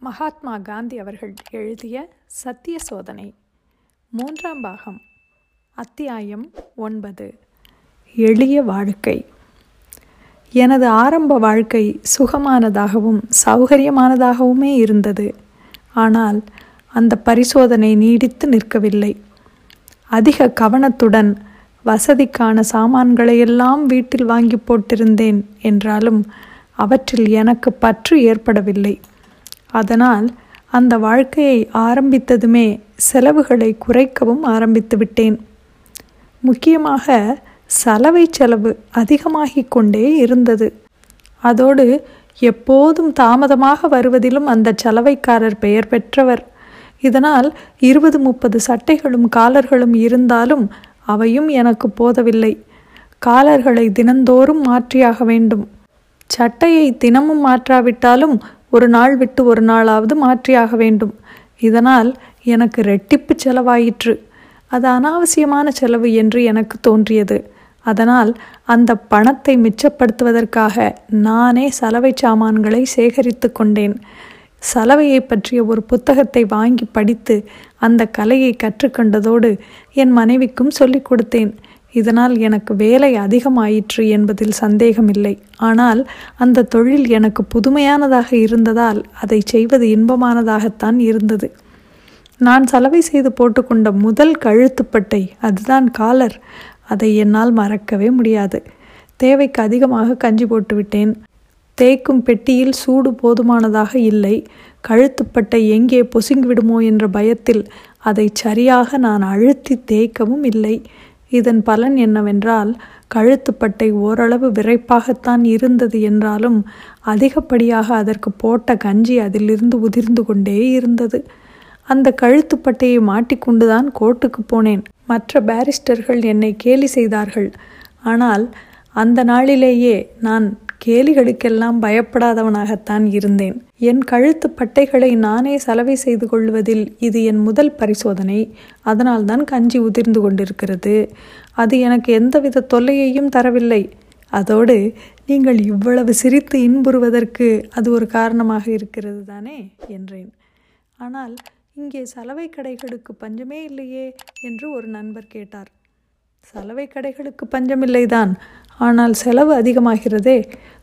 மகாத்மா காந்தி அவர்கள் எழுதிய சத்திய சோதனை மூன்றாம் பாகம் அத்தியாயம் ஒன்பது எளிய வாழ்க்கை. எனது ஆரம்ப வாழ்க்கை சுகமானதாகவும் சௌகரியமானதாகவுமே இருந்தது. ஆனால் அந்த பரிசோதனை நீடித்து நிற்கவில்லை. அதிக கவனத்துடன் வசதிக்கான சாமான்களையெல்லாம் வீட்டில் வாங்கி போட்டிருந்தேன் என்றாலும் அவற்றில் எனக்கு பற்று ஏற்படவில்லை. அதனால் அந்த வாழ்க்கையை ஆரம்பித்ததுமே செலவுகளை குறைக்கவும் ஆரம்பித்து விட்டேன். முக்கியமாக சலவை செலவு அதிகமாகிக் கொண்டே இருந்தது. அதோடு எப்போதும் தாமதமாக வருவதிலும் அந்த சலவைக்காரர் பெயர் பெற்றவர். இதனால் இருபது முப்பது சட்டைகளும் காலர்களும் இருந்தாலும் அவையும் எனக்கு போதவில்லை. காலர்களை தினந்தோறும் மாற்றியாக வேண்டும். சட்டையை தினமும் மாற்றாவிட்டாலும் ஒரு நாள் விட்டு ஒரு நாளாவது மாற்றியாக வேண்டும். இதனால் எனக்கு ரெட்டிப்பு செலவாயிற்று. அது அனாவசியமான செலவு என்று எனக்கு தோன்றியது. அதனால் அந்த பணத்தை மிச்சப்படுத்துவதற்காக நானே சலவை சாமான்களை சேகரித்து கொண்டேன். சலவையை பற்றிய ஒரு புத்தகத்தை வாங்கி படித்து அந்த கலையை கற்றுக்கொண்டதோடு என் மனைவிக்கும் சொல்லிக் கொடுத்தேன். இதனால் எனக்கு வேலை அதிகமாயிற்று என்பதில் சந்தேகமில்லை. ஆனால் அந்த தொழில் எனக்கு புதுமையானதாக இருந்ததால் அதை செய்வது இன்பமானதாகத்தான் இருந்தது. நான் சலவை செய்து போட்டுக்கொண்ட முதல் கழுத்துப்பட்டை அதுதான் காலர். அதை என்னால் மறக்கவே முடியாது. தேவைக்கு அதிகமாக கஞ்சி போட்டுவிட்டேன். தேய்க்கும் பெட்டியில் சூடு போதுமானதாக இல்லை. கழுத்துப்பட்டை எங்கே பொசுங்கிவிடுமோ என்ற பயத்தில் அதை சரியாக நான் அழுத்தி தேய்க்கவும் இல்லை. இதன் பலன் என்னவென்றால் கழுத்துப்பட்டை ஓரளவு விரைப்பாகத்தான் இருந்தது என்றாலும் அதிகப்படியாக அதற்கு போட்ட கஞ்சி அதிலிருந்து உதிர்ந்து கொண்டே இருந்தது. அந்த கழுத்துப்பட்டையை மாட்டிக்கொண்டுதான் கோர்ட்டுக்கு போனேன். மற்ற பாரிஸ்டர்கள் என்னை கேலி செய்தார்கள். ஆனால் அந்த நாளிலேயே நான் கேலிகளுக்கெல்லாம் பயப்படாதவனாகத்தான் இருந்தேன். என் கழுத்து பட்டைகளை நானே சலவை செய்து கொள்வதில் இது என் முதல் பரிசோதனை. அதனால்தான் கஞ்சி உதிர்ந்து கொண்டிருக்கிறது. அது எனக்கு எந்தவித தொல்லையையும் தரவில்லை. அதோடு நீங்கள் இவ்வளவு சிரித்து இன்புறுவதற்கு அது ஒரு காரணமாக இருக்கிறது தானே? என்றேன். ஆனால் இங்கே சலவை கடைகளுக்கு பஞ்சமே இல்லையே என்று ஒரு நண்பர் கேட்டார். சலவை கடைகளுக்கு பஞ்சமில்லைதான். ஆனால் செலவு அதிகமாகிறதே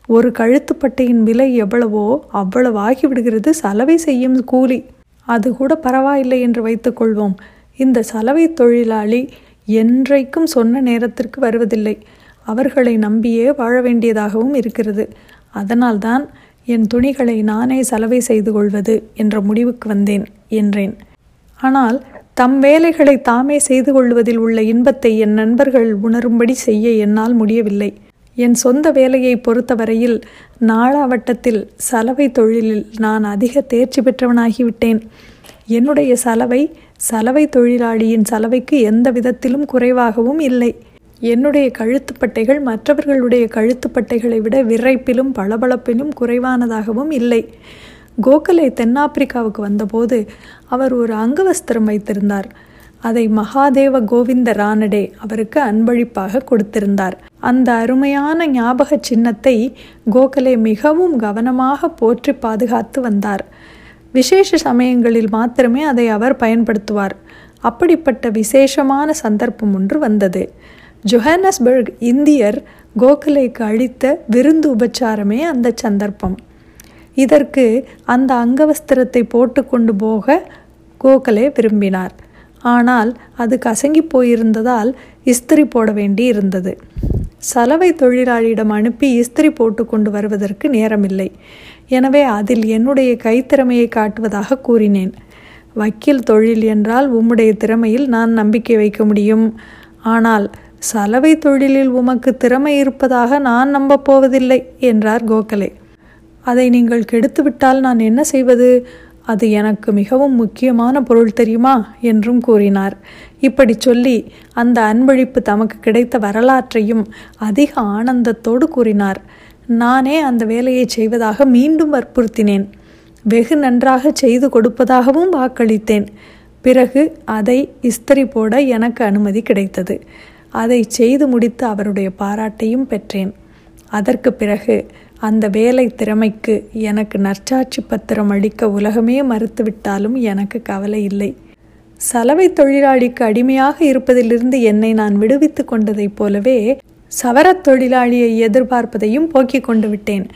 ஒரு கழுத்துப்பட்டையின் விலை எவ்வளவோ அவ்வளவு ஆகிவிடுகிறது சலவை செய்யும் கூலி. அது கூட பரவாயில்லை என்று வைத்துக்கொள்வோம் இந்த சலவை தொழிலாளி என்றைக்கும் சொன்ன நேரத்திற்கு வருவதில்லை. அவர்களை நம்பியே வாழ வேண்டியதாகவும் இருக்கிறது. அதனால்தான் என் துணிகளை நானே சலவை செய்து கொள்வது என்ற முடிவுக்கு வந்தேன் என்றேன். ஆனால் தம் வேலைகளை தாமே செய்து கொள்வதில் உள்ள இன்பத்தை என் நண்பர்கள் உணரும்படி செய்ய என்னால் முடியவில்லை. என் சொந்த வேலையை பொறுத்தவரையில் நாளாவட்டத்தில் சலவை தொழிலில் நான் அதிக தேர்ச்சி பெற்றவனாகிவிட்டேன். என்னுடைய சலவை சலவை தொழிலாளியின் சலவைக்கு எந்த விதத்திலும் குறைவாகவும் இல்லை. என்னுடைய கழுத்துப்பட்டைகள் மற்றவர்களுடைய கழுத்துப்பட்டைகளை விட விரைப்பிலும் பளபளப்பிலும் குறைவானதாகவும் இல்லை. கோகலே தென்னாப்பிரிக்காவுக்கு வந்தபோது அவர் ஒரு அங்கவஸ்திரம் வைத்திருந்தார். அதை மகாதேவ கோவிந்த ரானடே அவருக்கு அன்பளிப்பாக கொடுத்திருந்தார். அந்த அருமையான ஞாபக சின்னத்தை கோகலே மிகவும் கவனமாக போற்றி பாதுகாத்து வந்தார். விசேஷ சமயங்களில் மாத்திரமே அதை அவர் பயன்படுத்துவார். அப்படிப்பட்ட விசேஷமான சந்தர்ப்பம் ஒன்று வந்தது. ஜொஹானஸ்பர்க் இந்தியர் கோகலேக்கு அளித்த விருந்து உபச்சாரமே அந்த சந்தர்ப்பம். இதற்கு அந்த அங்கவஸ்திரத்தை போட்டு கொண்டு போக கோகலே விரும்பினார். ஆனால் அது கசங்கி போயிருந்ததால் இஸ்திரி போட வேண்டி இருந்தது. சலவை தொழிலாளியிடம் அனுப்பி இஸ்திரி போட்டு கொண்டு வருவதற்கு நேரமில்லை. எனவே அதில் என்னுடைய கைத்திறமையை காட்டுவதாக கூறினேன். வக்கீல் தொழில் என்றால் உம்முடைய திறமையில் நான் நம்பிக்கை வைக்க முடியும். ஆனால் சலவை தொழிலில் உமக்கு திறமை இருப்பதாக நான் நம்பப் போவதில்லை என்றார் கோகலே. அதை நீங்கள் கெடுத்துவிட்டால் நான் என்ன செய்வது? அது எனக்கு மிகவும் முக்கியமான பொருள் தெரியுமா? என்றும் கூறினார். இப்படி சொல்லி அந்த அன்பளிப்பு தமக்கு கிடைத்த வரலாற்றையும் அதிக ஆனந்தத்தோடு கூறினார். நானே அந்த வேலையை செய்வதாக மீண்டும் வற்புறுத்தினேன். வெகு நன்றாக செய்து கொடுப்பதாகவும் வாக்களித்தேன். பிறகு அதை இஸ்திரி போட எனக்கு அனுமதி கிடைத்தது. அதை செய்து முடித்து அவருடைய பாராட்டையும் பெற்றேன். அதற்கு பிறகு அந்த வேலை திறமைக்கு எனக்கு நற்சாட்சி பத்திரம் அளிக்க உலகமே மறுத்துவிட்டாலும் எனக்கு கவலை இல்லை. சலவை தொழிலாளிக்கு அடிமையாக இருப்பதிலிருந்து என்னை நான் விடுவித்து கொண்டதைப் போலவே சவரத் தொழிலாளியை எதிர்பார்ப்பதையும் போக்கிக் கொண்டு விட்டேன்.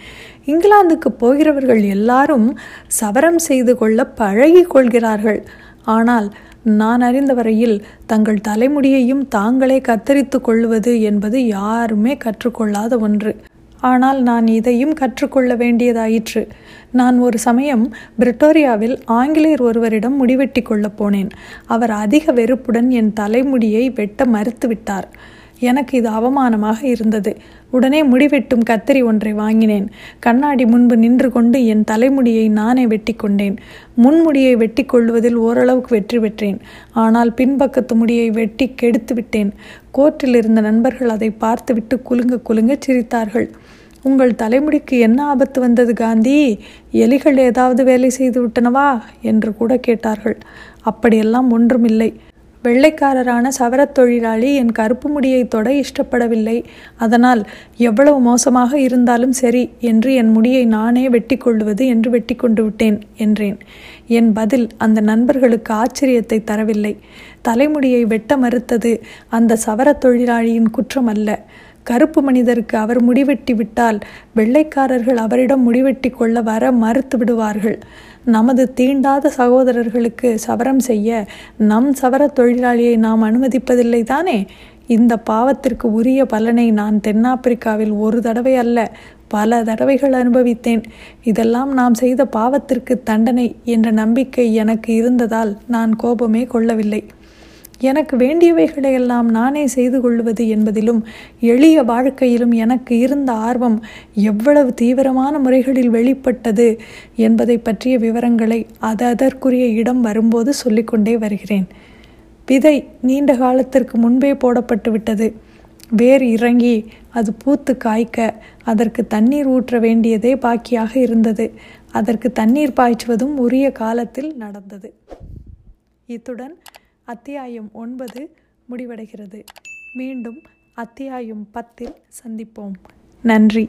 இங்கிலாந்துக்கு போகிறவர்கள் எல்லாரும் சவரம் செய்து கொள்ள பழகி கொள்கிறார்கள். ஆனால் நான் அறிந்த வரையில் தங்கள் தலைமுடியையும் தாங்களே கத்தரித்து கொள்வது என்பது யாருமே கற்றுக்கொள்ளாத ஒன்று. ஆனால் நான் இதையும் கற்றுக்கொள்ள வேண்டியதாயிற்று. நான் ஒரு சமயம் பிரிட்டோரியாவில் ஆங்கிலேயர் ஒருவரிடம் முடிவெட்டி கொள்ளப் போனேன். அவர் அதிக வெறுப்புடன் என் தலைமுடியை வெட்ட மறுத்துவிட்டார். எனக்கு இது அவமானமாக இருந்தது. உடனே முடிவெட்டும் கத்தரி ஒன்றை வாங்கினேன். கண்ணாடி முன்பு நின்று கொண்டு என் தலைமுடியை நானே வெட்டி கொண்டேன். முன்முடியை வெட்டி கொள்வதில் ஓரளவுக்கு வெற்றி பெற்றேன். ஆனால் பின்பக்கத்து முடியை வெட்டி கெடுத்து விட்டேன். கோர்ட்டில் இருந்த நண்பர்கள் அதை பார்த்துவிட்டு குலுங்க குலுங்க சிரித்தார்கள். உங்கள் தலைமுடிக்கு என்ன ஆபத்து வந்தது காந்தி? எலிகள் ஏதாவது வேலை செய்து விட்டனவா? என்று கூட கேட்டார்கள். அப்படியெல்லாம் ஒன்றுமில்லை. வெள்ளைக்காரரான சவரத் தொழிலாளி என் கருப்பு முடியை தொட இஷ்டப்படவில்லை. அதனால் எவ்வளவு மோசமாக இருந்தாலும் சரி என்று என் முடியை நானே வெட்டி கொள்வது என்று வெட்டி கொண்டு விட்டேன் என்றேன். என் பதில் அந்த நண்பர்களுக்கு ஆச்சரியத்தை தரவில்லை. தலைமுடியை வெட்ட மறுத்தது அந்த சவரத் தொழிலாளியின் குற்றம் அல்ல கருப்பு மனிதருக்கு அவர் முடிவெட்டி விட்டால் வெள்ளைக்காரர்கள் அவரிடம் முடிவெட்டி கொள்ள வர மறுத்து விடுவார்கள். நமது தீண்டாத சகோதரர்களுக்கு சவரம் செய்ய நம் சவர தொழிலாளியை நாம் அனுமதிப்பதில்லை தானே? இந்த பாவத்திற்கு உரிய பலனை நான் தென்னாப்பிரிக்காவில் ஒரு தடவை அல்ல பல தடவைகள் அனுபவித்தேன். இதெல்லாம் நாம் செய்த பாவத்திற்கு தண்டனை என்ற நம்பிக்கை எனக்கு இருந்ததால் நான் கோபமே கொள்ளவில்லை. எனக்கு வேண்டியவைகளை எல்லாம் நானே செய்து கொள்வது என்பதிலும் எளிய வாழ்க்கையிலும் எனக்கு இருந்த ஆர்வம் எவ்வளவு தீவிரமான முறைகளில் வெளிப்பட்டது என்பதை பற்றிய விவரங்களை அது அதற்குரிய இடம் வரும்போது சொல்லிக்கொண்டே வருகிறேன். விதை நீண்ட காலத்திற்கு முன்பே போடப்பட்டு விட்டது. வேர் இறங்கி அது பூத்து காய்க்க அதற்கு தண்ணீர் ஊற்ற வேண்டியதே பாக்கியாக இருந்தது. அதற்கு தண்ணீர் பாய்ச்சுவதும் உரிய காலத்தில் நடந்தது. இத்துடன் அத்தியாயம் ஒன்பது முடிவடைகிறது. மீண்டும் அத்தியாயம் பத்தில் சந்திப்போம். நன்றி.